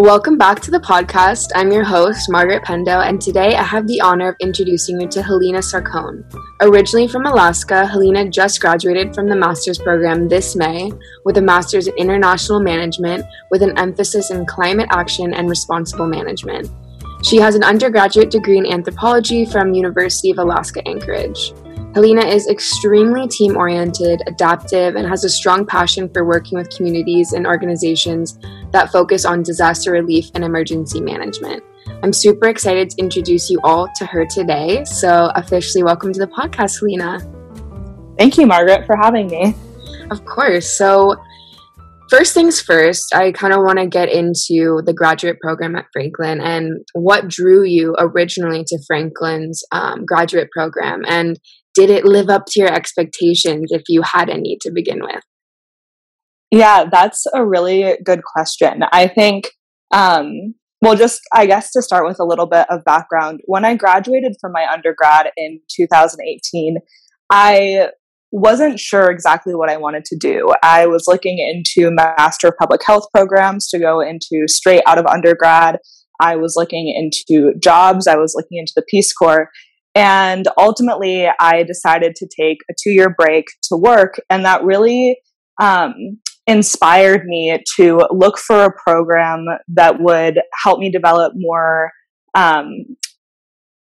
Welcome back to the podcast. I'm your host, Margaret Pendo, and today I have the honor of introducing you to Helena Sarcone. Originally from Alaska, Helena just graduated from the master's program this May with a master's in international management with an emphasis in climate action and responsible management. She has an undergraduate degree in anthropology from University of Alaska Anchorage. Helena is extremely team oriented, adaptive, and has a strong passion for working with communities and organizations that focus on disaster relief and emergency management. I'm super excited to introduce you all to her today. So, officially, welcome to the podcast, Helena. Thank you, Margaret, for having me. Of course. So, first things first, I kind of want to get into the graduate program at Franklin and what drew you originally to Franklin's um, graduate program. And did it live up to your expectations if you had any to begin with? Yeah, that's a really good question. I think, um, well, just I guess to start with a little bit of background, when I graduated from my undergrad in 2018, I wasn't sure exactly what I wanted to do. I was looking into master of public health programs to go into straight out of undergrad. I was looking into jobs. I was looking into the Peace Corps. And ultimately, I decided to take a two year break to work. And that really um, inspired me to look for a program that would help me develop more. Um,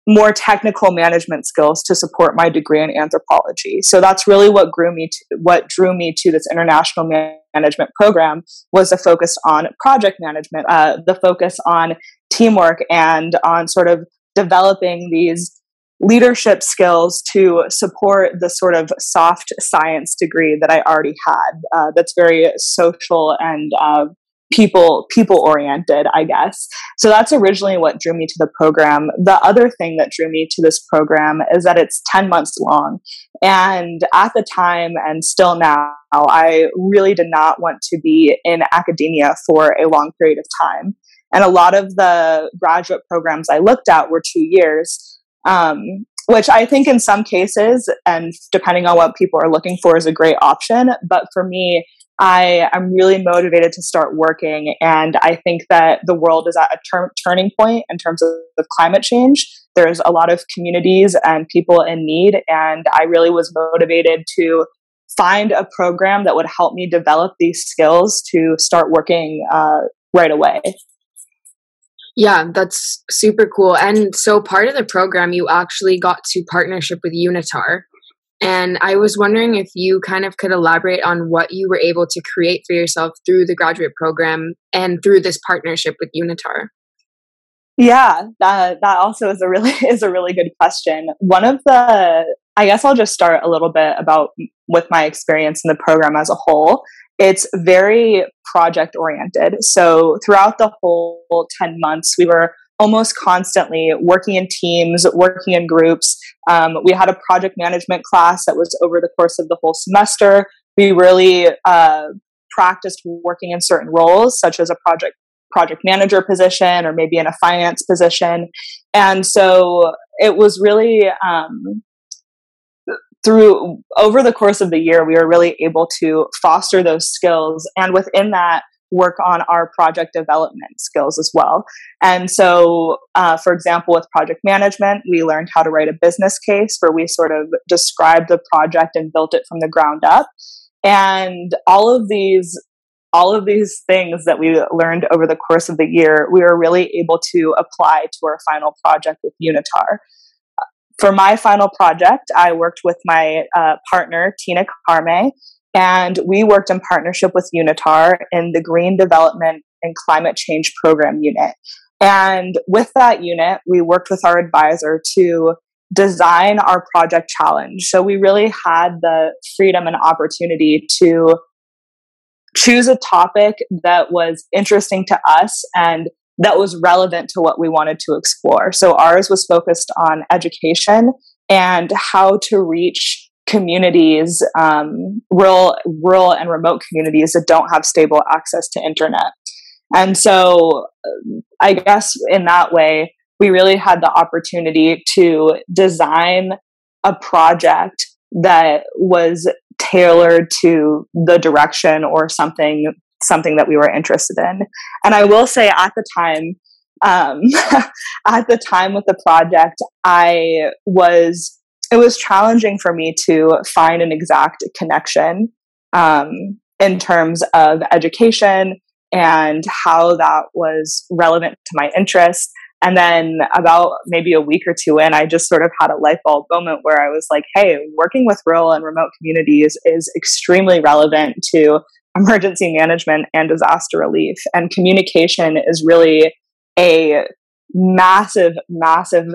more technical management skills to support my degree in anthropology. So that's really what grew me to, what drew me to this international management program was the focus on project management, uh, the focus on teamwork and on sort of developing these leadership skills to support the sort of soft science degree that I already had. Uh, that's very social and uh, people people oriented, I guess. So that's originally what drew me to the program. The other thing that drew me to this program is that it's ten months long, and at the time and still now, I really did not want to be in academia for a long period of time. And a lot of the graduate programs I looked at were two years um, which I think in some cases, and depending on what people are looking for, is a great option. But for me, I am really motivated to start working, and I think that the world is at a ter- turning point in terms of, climate change. There's a lot of communities and people in need, and I really was motivated to find a program that would help me develop these skills to start working uh, right away. Yeah, that's super cool. And so part of the program, you actually got to partnership with Unitar. And I was wondering if you kind of could elaborate on what you were able to create for yourself through the graduate program and through this partnership with Unitar. Yeah, that that also is a really is a really good question. One of the I guess I'll just start a little bit about with my experience in the program as a whole it's very project oriented. So throughout the whole 10 months, we were almost constantly working in teams, working in groups. Um, we had a project management class that was over the course of the whole semester. We really uh, practiced working in certain roles, such as a project project manager position or maybe in a finance position. And so it was really um, through over the course of the year, we were really able to foster those skills and within that, work on our project development skills as well. And so, uh, for example, with project management, we learned how to write a business case where we sort of described the project and built it from the ground up. And all of these all of these things that we learned over the course of the year, we were really able to apply to our final project with Unitar for my final project, I worked with my uh, partner, Tina Carme, and we worked in partnership with Unitar in the Green Development and Climate Change Program unit. And with that unit, we worked with our advisor to design our project challenge. So we really had the freedom and opportunity to choose a topic that was interesting to us and that was relevant to what we wanted to explore. So ours was focused on education and how to reach communities, um, rural, rural and remote communities that don't have stable access to internet. And so I guess in that way, we really had the opportunity to design a project that was tailored to the direction or something something that we were interested in. And I will say at the time, um, at the time with the project, I was, it was challenging for me to find an exact connection um, in terms of education and how that was relevant to my interests. And then about maybe a week or two in, I just sort of had a light bulb moment where I was like, hey, working with rural and remote communities is extremely relevant to emergency management and disaster relief. And communication is really a massive, massive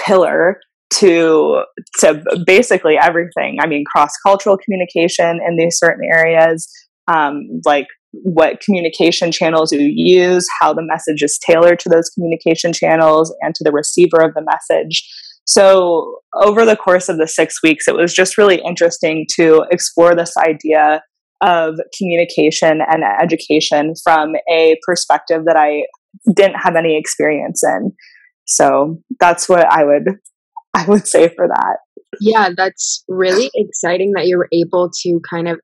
pillar to to basically everything. I mean, cross cultural communication in these certain areas, um, like what communication channels you use, how the message is tailored to those communication channels and to the receiver of the message. So, over the course of the six weeks, it was just really interesting to explore this idea of communication and education from a perspective that I didn't have any experience in. So, that's what I would I would say for that. Yeah, that's really exciting that you were able to kind of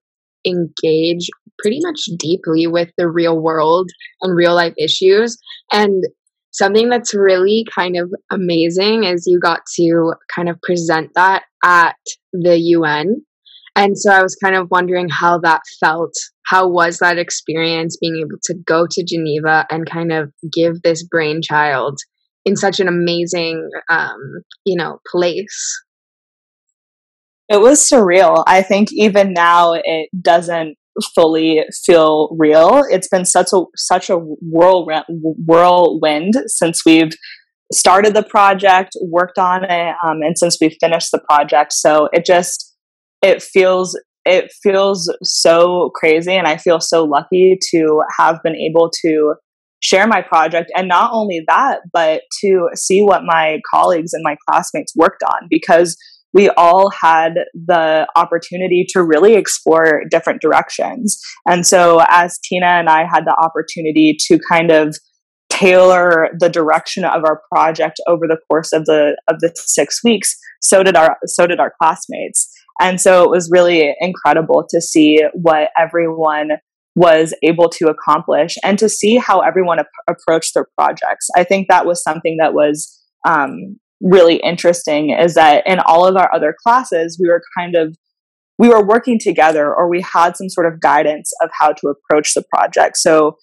engage pretty much deeply with the real world and real life issues. And something that's really kind of amazing is you got to kind of present that at the UN. And so I was kind of wondering how that felt. How was that experience being able to go to Geneva and kind of give this brainchild in such an amazing, um, you know, place? It was surreal. I think even now it doesn't fully feel real. It's been such a such a whirlwind, whirlwind since we've started the project, worked on it, um, and since we finished the project. So it just it feels it feels so crazy, and I feel so lucky to have been able to share my project and not only that but to see what my colleagues and my classmates worked on because we all had the opportunity to really explore different directions. And so, as Tina and I had the opportunity to kind of tailor the direction of our project over the course of the of the six weeks, so did our so did our classmates. And so it was really incredible to see what everyone was able to accomplish and to see how everyone ap- approached their projects. I think that was something that was um, really interesting is that in all of our other classes, we were kind of we were working together or we had some sort of guidance of how to approach the project. So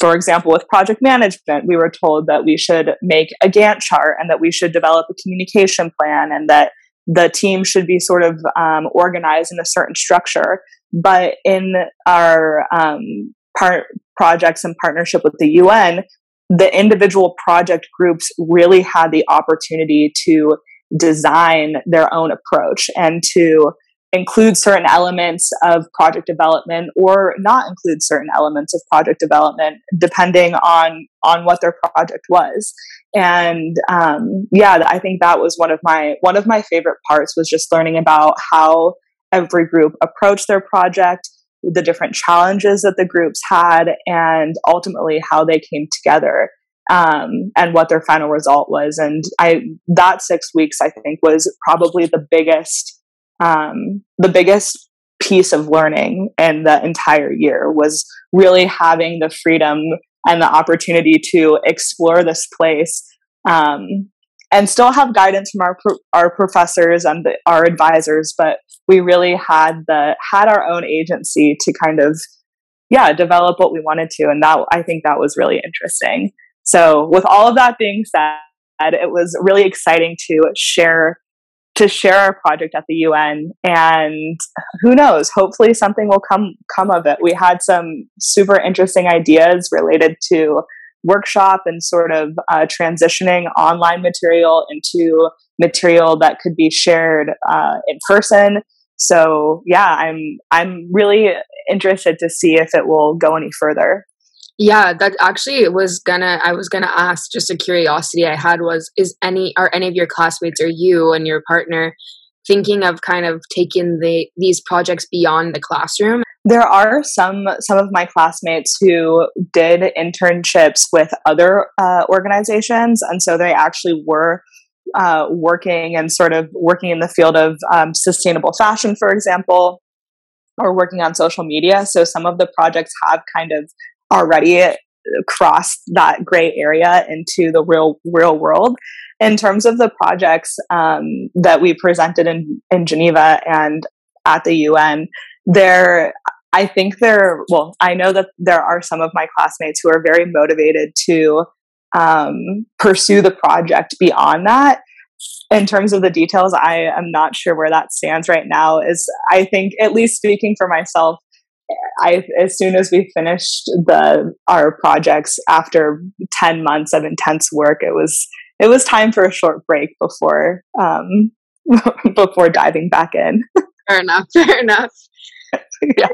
for example, with project management, we were told that we should make a Gantt chart and that we should develop a communication plan and that the team should be sort of um, organized in a certain structure. But in our um, part projects in partnership with the UN, the individual project groups really had the opportunity to design their own approach and to include certain elements of project development or not include certain elements of project development depending on on what their project was and um, yeah i think that was one of my one of my favorite parts was just learning about how every group approached their project the different challenges that the groups had and ultimately how they came together um, and what their final result was. And I that six weeks I think was probably the biggest um, the biggest piece of learning in the entire year was really having the freedom and the opportunity to explore this place um, and still have guidance from our our professors and the, our advisors but we really had the had our own agency to kind of yeah develop what we wanted to and that i think that was really interesting. So with all of that being said it was really exciting to share to share our project at the UN and who knows hopefully something will come come of it. We had some super interesting ideas related to workshop and sort of uh, transitioning online material into material that could be shared uh, in person. So yeah i'm i'm really interested to see if it will go any further yeah that actually was gonna i was gonna ask just a curiosity i had was is any are any of your classmates or you and your partner thinking of kind of taking the these projects beyond the classroom there are some some of my classmates who did internships with other uh, organizations and so they actually were uh, working and sort of working in the field of um, sustainable fashion for example or working on social media. So some of the projects have kind of already crossed that gray area into the real real world. In terms of the projects um, that we presented in in Geneva and at the UN, there I think there well I know that there are some of my classmates who are very motivated to um, pursue the project beyond that in terms of the details, I am not sure where that stands right now. Is I think, at least speaking for myself, I as soon as we finished the our projects after ten months of intense work, it was it was time for a short break before um, before diving back in. Fair enough. Fair enough. yeah.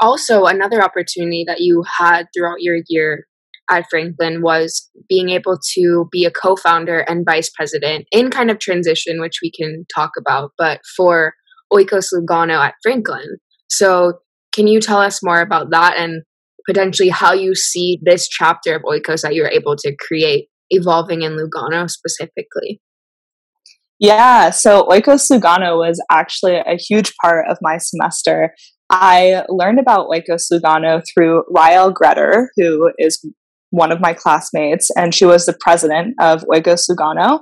also, another opportunity that you had throughout your year at Franklin was being able to be a co founder and vice president in kind of transition, which we can talk about, but for Oikos Lugano at Franklin. So, can you tell us more about that and potentially how you see this chapter of Oikos that you're able to create evolving in Lugano specifically? Yeah, so Oikos Lugano was actually a huge part of my semester. I learned about Oikos Lugano through Ryle Greder, who is one of my classmates, and she was the president of Oikos Lugano.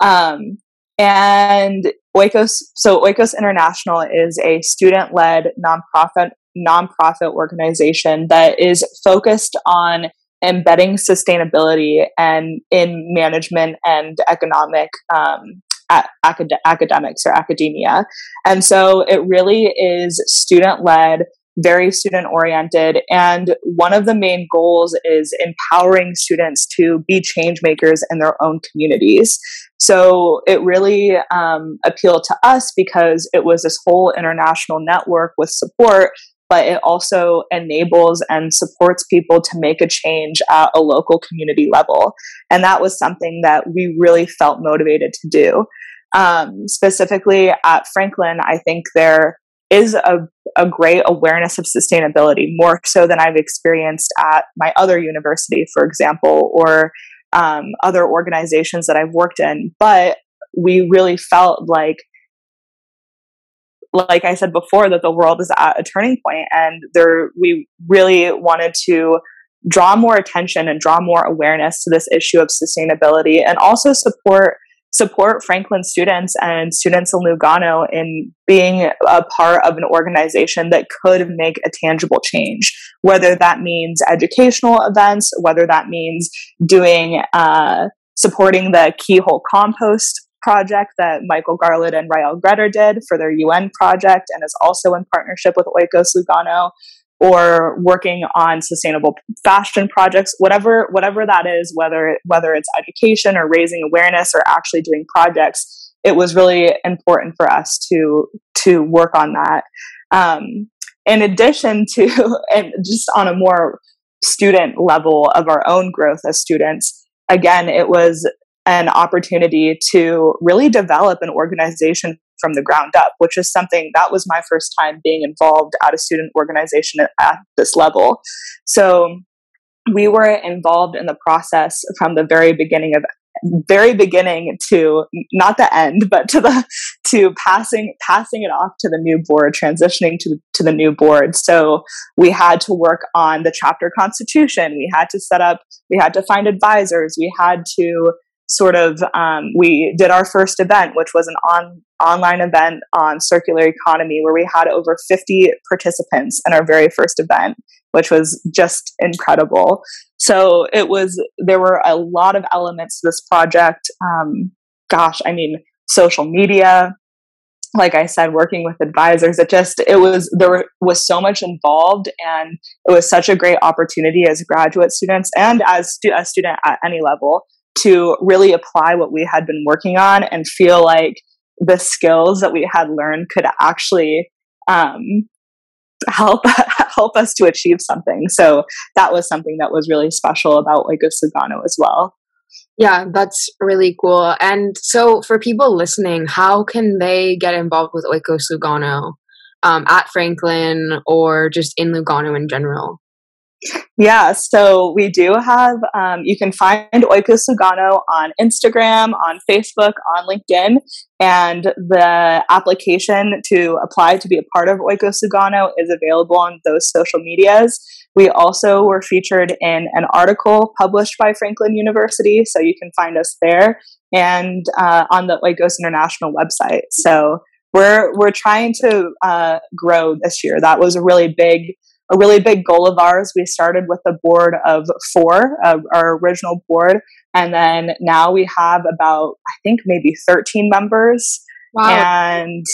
Um, and Oikos, so Oikos International is a student-led nonprofit nonprofit organization that is focused on embedding sustainability and in management and economic um, acad- academics or academia. And so it really is student led very student oriented. And one of the main goals is empowering students to be change makers in their own communities. So it really um, appealed to us because it was this whole international network with support. But it also enables and supports people to make a change at a local community level. And that was something that we really felt motivated to do. Um, specifically at Franklin, I think there is a, a great awareness of sustainability, more so than I've experienced at my other university, for example, or um, other organizations that I've worked in. But we really felt like like I said before, that the world is at a turning point, and there we really wanted to draw more attention and draw more awareness to this issue of sustainability, and also support support Franklin students and students in Lugano in being a part of an organization that could make a tangible change, whether that means educational events, whether that means doing, uh, supporting the Keyhole Compost project that Michael Garland and Rael Greder did for their UN project and is also in partnership with Oikos Lugano or working on sustainable fashion projects whatever whatever that is whether whether it's education or raising awareness or actually doing projects it was really important for us to to work on that. Um, in addition to and just on a more student level of our own growth as students again it was an opportunity to really develop an organization from the ground up, which is something that was my first time being involved at a student organization at, at this level. So we were involved in the process from the very beginning of very beginning to not the end but to the to passing passing it off to the new board transitioning to to the new board. So we had to work on the chapter constitution. We had to set up we had to find advisors. We had to sort of um, we did our first event which was an on online event on circular economy where we had over 50 participants in our very first event which was just incredible. So it was there were a lot of elements to this project. Um, gosh i mean social media like i said working with advisors it just it was there was so much involved and it was such a great opportunity as graduate students and as stu- a student at any level to really apply what we had been working on and feel like the skills that we had learned could actually um, help help us to achieve something. So that was something that was really special about Oikos Lugano as well. Yeah, that's really cool. And so, for people listening, how can they get involved with Oikos Lugano um, at Franklin or just in Lugano in general? Yeah, so we do have, um, you can find Oikos Lugano on Instagram, on Facebook, on LinkedIn, and the application to apply to be a part of Oikos Lugano is available on those social medias. We also were featured in an article published by Franklin University, so you can find us there, and uh, on the Oikos International website. So we're we're trying to uh, grow this year. That was a really big a really big goal of ours. We started with a board of four, uh, our original board, and then now we have about, I think, maybe 13 members. Wow. And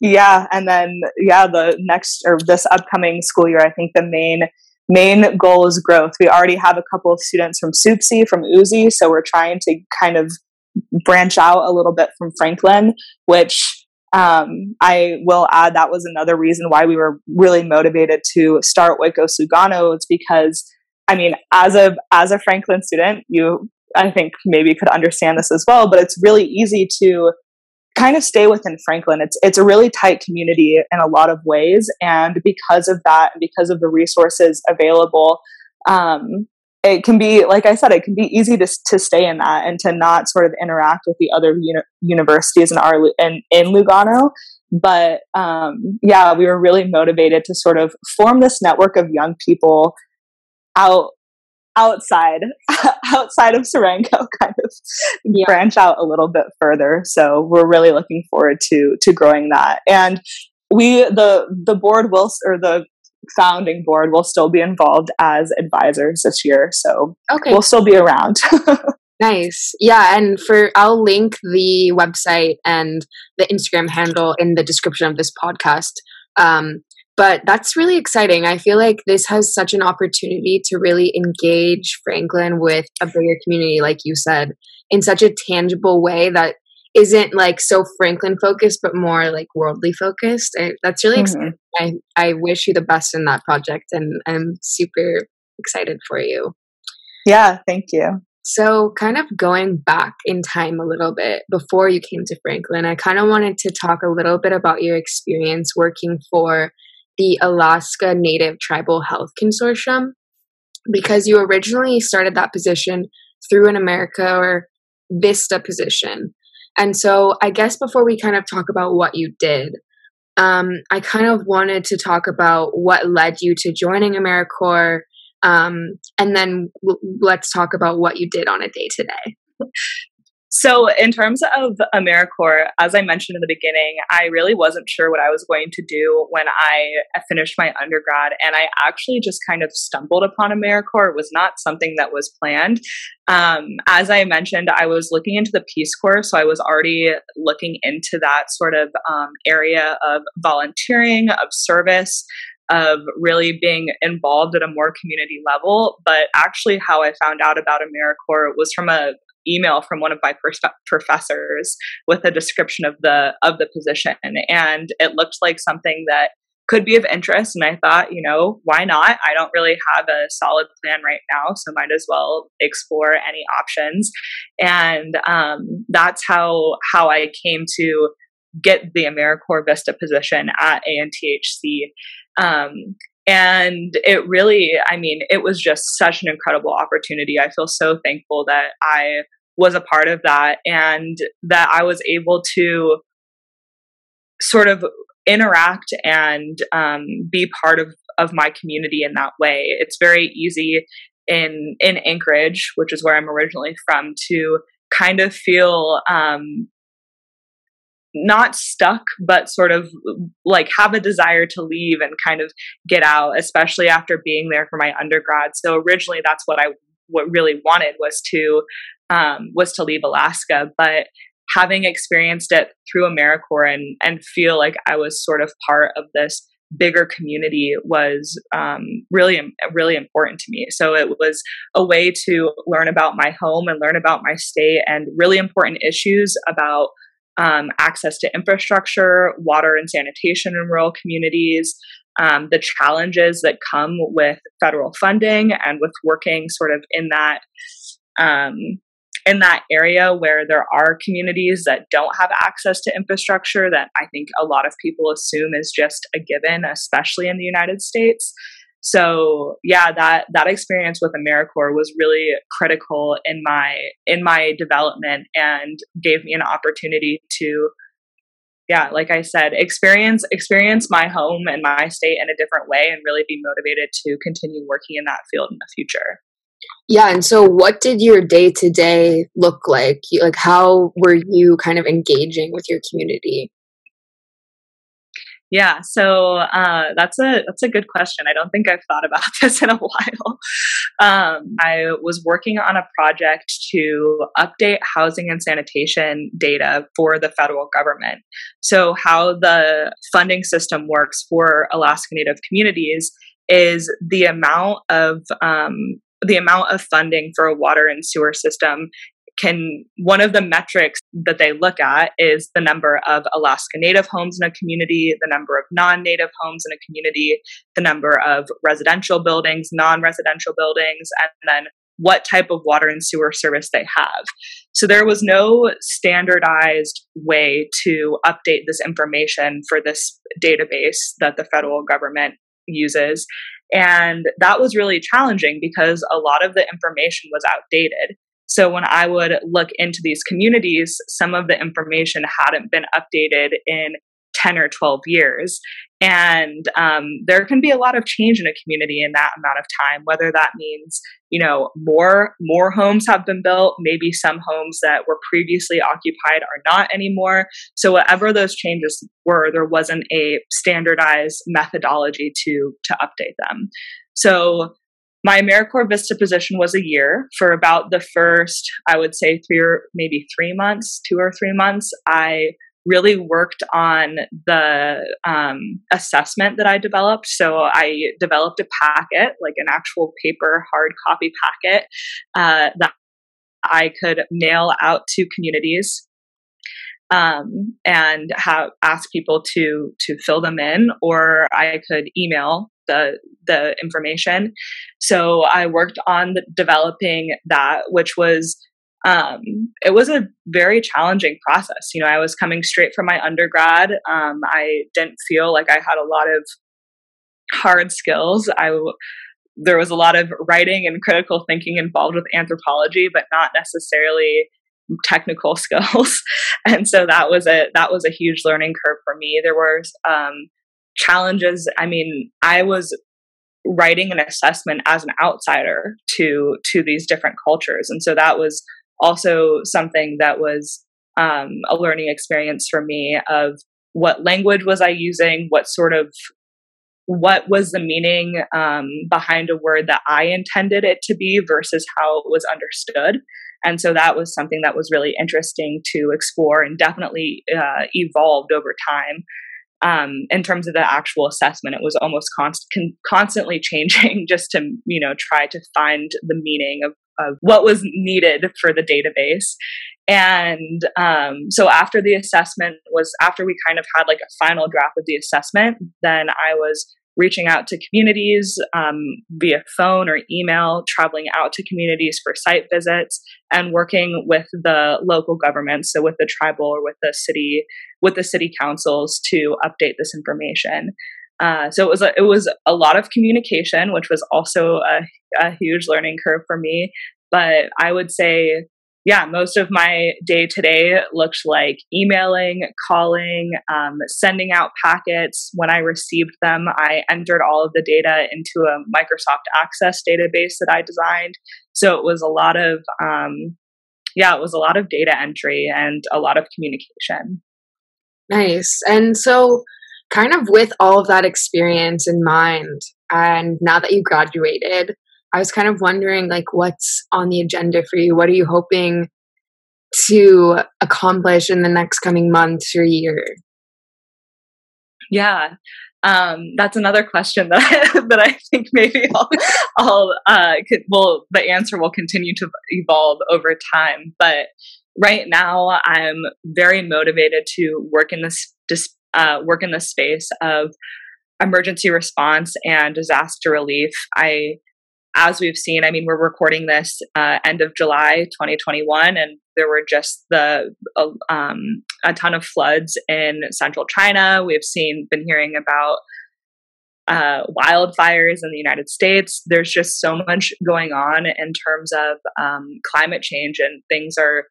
yeah, and then, yeah, the next or this upcoming school year, I think the main main goal is growth. We already have a couple of students from SUPSI, from USI, so we're trying to kind of branch out a little bit from Franklin, which um, I will add that was another reason why we were really motivated to start Oikos Lugano. It's because, I mean, as a as a Franklin student, you I think maybe could understand this as well, but it's really easy to kind of stay within Franklin. It's it's a really tight community in a lot of ways, and because of that, and because of the resources available, um, it can be like i said it can be easy to, to stay in that and to not sort of interact with the other uni- universities in our in, in lugano. But um, yeah we were really motivated to sort of form this network of young people out outside outside of Sorengo kind of yeah. branch out a little bit further. So we're really looking forward to to growing that. And we the the board will or the founding board will still be involved as advisors this year. So okay. we'll still be around. nice. Yeah. And for, I'll link the website and the Instagram handle in the description of this podcast. Um, but that's really exciting. I feel like this has such an opportunity to really engage Franklin with a bigger community, like you said, in such a tangible way that isn't like so Franklin focused, but more like worldly focused. I, that's really mm-hmm. exciting. I, I wish you the best in that project and I'm super excited for you. Yeah, thank you. So, kind of going back in time a little bit before you came to Franklin, I kind of wanted to talk a little bit about your experience working for the Alaska Native Tribal Health Consortium because you originally started that position through an AmeriCorps Vista position. And so, I guess before we kind of talk about what you did, um, I kind of wanted to talk about what led you to joining AmeriCorps, um, and then w- let's talk about what you did on a day to day. So, in terms of AmeriCorps, as I mentioned in the beginning, I really wasn't sure what I was going to do when I finished my undergrad. And I actually just kind of stumbled upon AmeriCorps. It was not something that was planned. Um, as I mentioned, I was looking into the Peace Corps. So, I was already looking into that sort of um, area of volunteering, of service of really being involved at a more community level. But actually, how I found out about AmeriCorps was from a, email from one of my professors with a description of the of the position and it looked like something that could be of interest and i thought you know why not? I don't really have a solid plan right now so might as well explore any options and um, that's how how i came to get the americorps vista position at anthc um, and it really i mean it was just such an incredible opportunity. I feel so thankful that i was a part of that and that I was able to sort of interact and um, be part of, of my community in that way. It's very easy in in Anchorage, which is where I'm originally from, to kind of feel um, not stuck, but sort of like have a desire to leave and kind of get out, especially after being there for my undergrad. So originally, that's what I what really wanted was to um, was to leave Alaska, but having experienced it through AmeriCorps and and feel like I was sort of part of this bigger community was um, really really important to me. So it was a way to learn about my home and learn about my state and really important issues about um, access to infrastructure, water and sanitation in rural communities, um, the challenges that come with federal funding and with working sort of in that um, in that area where there are communities that don't have access to infrastructure that I think a lot of people assume is just a given, especially in the United States. So yeah, that that experience with AmeriCorps was really critical in my in my development and gave me an opportunity to yeah, like I said, experience experience my home and my state in a different way and really be motivated to continue working in that field in the future. Yeah, and so what did your day to day look like? Like how were you kind of engaging with your community? Yeah, so uh, that's a that's a good question. I don't think I've thought about this in a while. Um, I was working on a project to update housing and sanitation data for the federal government. So how the funding system works for Alaska Native communities is the amount of um, the amount of funding for a water and sewer system can one of the metrics that they look at is the number of Alaska Native homes in a community, the number of non Native homes in a community, the number of residential buildings, non residential buildings, and then what type of water and sewer service they have. So there was no standardized way to update this information for this database that the federal government uses. And that was really challenging because a lot of the information was outdated. So when I would look into these communities, some of the information hadn't been updated in 10 or 12 years. And um, there can be a lot of change in a community in that amount of time, whether that means, you know, more, more homes have been built, maybe some homes that were previously occupied are not anymore. So whatever those changes were, there wasn't a standardized methodology to, to update them. So my AmeriCorps Vista position was a year. For about the first, I would say, three or maybe three months, two or three months, I really worked on the um, assessment that I developed. So I developed a packet, like an actual paper hard copy packet uh, that I could mail out to communities um, and have ask people to to fill them in, or I could email the the information. So I worked on the, developing that, which was um, it was a very challenging process. You know, I was coming straight from my undergrad. Um, I didn't feel like I had a lot of hard skills. I there was a lot of writing and critical thinking involved with anthropology, but not necessarily technical skills. and so that was a that was a huge learning curve for me. There was um, challenges. I mean, I was writing an assessment as an outsider to to these different cultures, and so that was also something that was um, a learning experience for me of what language was I using, what sort of what was the meaning um, behind a word that I intended it to be versus how it was understood. And so that was something that was really interesting to explore and definitely uh, evolved over time um, in terms of the actual assessment, it was almost const- con- constantly changing just to, you know, try to find the meaning of, of what was needed for the database. And um, so after the assessment was, after we kind of had like a final draft of the assessment, then I was reaching out to communities um, via phone or email, traveling out to communities for site visits, and working with the local governments, so with the tribal or with the city, with the city councils to update this information. Uh, so it was a, it was a lot of communication, which was also a, a huge learning curve for me. But I would say yeah, most of my day today looked like emailing, calling, um, sending out packets. When I received them, I entered all of the data into a Microsoft Access database that I designed. So it was a lot of, um, yeah, it was a lot of data entry and a lot of communication. Nice. And so, kind of with all of that experience in mind, and now that you graduated, I was kind of wondering like what's on the agenda for you? What are you hoping to accomplish in the next coming months or year? Yeah. Um, that's another question that I, that I think maybe I'll, I'll uh, will the answer will continue to evolve over time. But right now, I'm very motivated to work in this uh, work in the space of emergency response and disaster relief. I as we've seen, I mean, we're recording this uh, end of July 2021, and there were just the uh, um, a ton of floods in central China. We've seen, been hearing about uh, wildfires in the United States. There's just so much going on in terms of um, climate change, and things are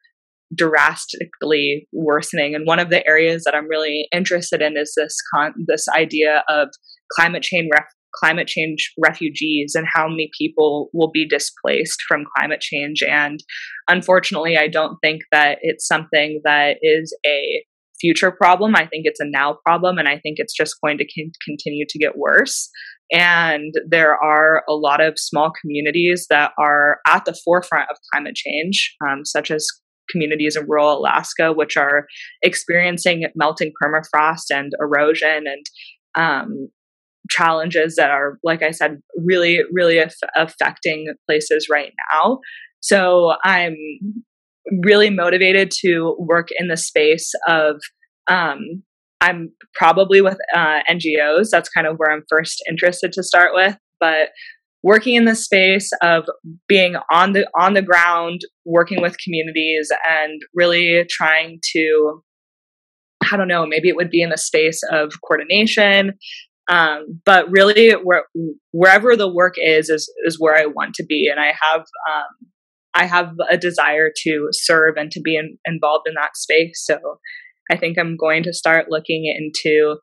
drastically worsening. And one of the areas that I'm really interested in is this con- this idea of climate change ref- climate change refugees and how many people will be displaced from climate change. And unfortunately, I don't think that it's something that is a future problem. I think it's a now problem, and I think it's just going to c- continue to get worse. And there are a lot of small communities that are at the forefront of climate change, um, such as communities in rural Alaska, which are experiencing melting permafrost and erosion and um, challenges that are, like I said, really, really af- affecting places right now. So I'm really motivated to work in the space of um, i'm probably with uh, ngos that's kind of where i'm first interested to start with but working in the space of being on the on the ground working with communities and really trying to i don't know maybe it would be in the space of coordination um, but really where, wherever the work is is is where i want to be and i have um, I have a desire to serve and to be in, involved in that space. So I think I'm going to start looking into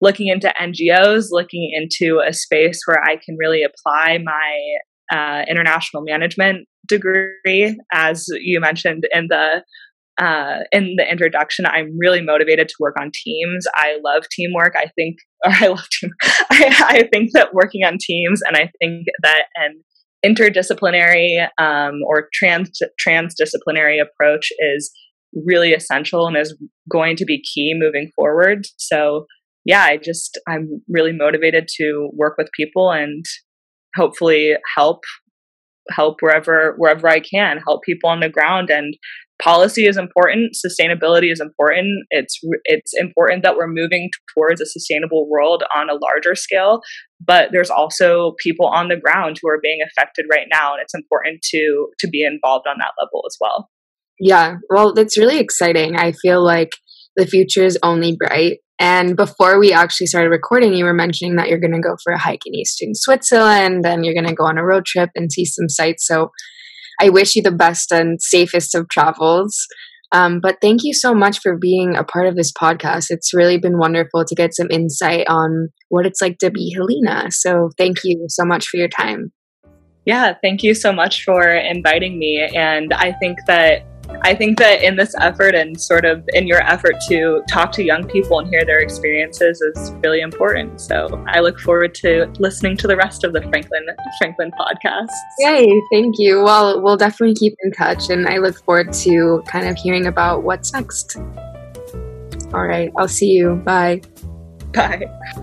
looking into NGOs, looking into a space where I can really apply my uh, international management degree. As you mentioned in the uh, in the introduction, I'm really motivated to work on teams. I love teamwork. I think, or I love team. I, I think that working on teams, and I think that an interdisciplinary um, or trans transdisciplinary approach is really essential and is going to be key moving forward. So, yeah, I just, I'm really motivated to work with people and hopefully help help wherever wherever I can help people on the ground and policy is important sustainability is important it's it's important that we're moving towards a sustainable world on a larger scale but there's also people on the ground who are being affected right now and it's important to to be involved on that level as well yeah, well, that's really exciting. I feel like the future is only bright. And before we actually started recording, you were mentioning that you're going to go for a hike in eastern Switzerland and you're going to go on a road trip and see some sights. So I wish you the best and safest of travels. Um, but thank you so much for being a part of this podcast. It's really been wonderful to get some insight on what it's like to be Helena. So thank you so much for your time. Yeah, thank you so much for inviting me. And I think that I think that in this effort and sort of in your effort to talk to young people and hear their experiences is really important. So I look forward to listening to the rest of the Franklin Franklin podcast. Yay, thank you. Well, we'll definitely keep in touch and I look forward to kind of hearing about what's next. All right, I'll see you. Bye. Bye.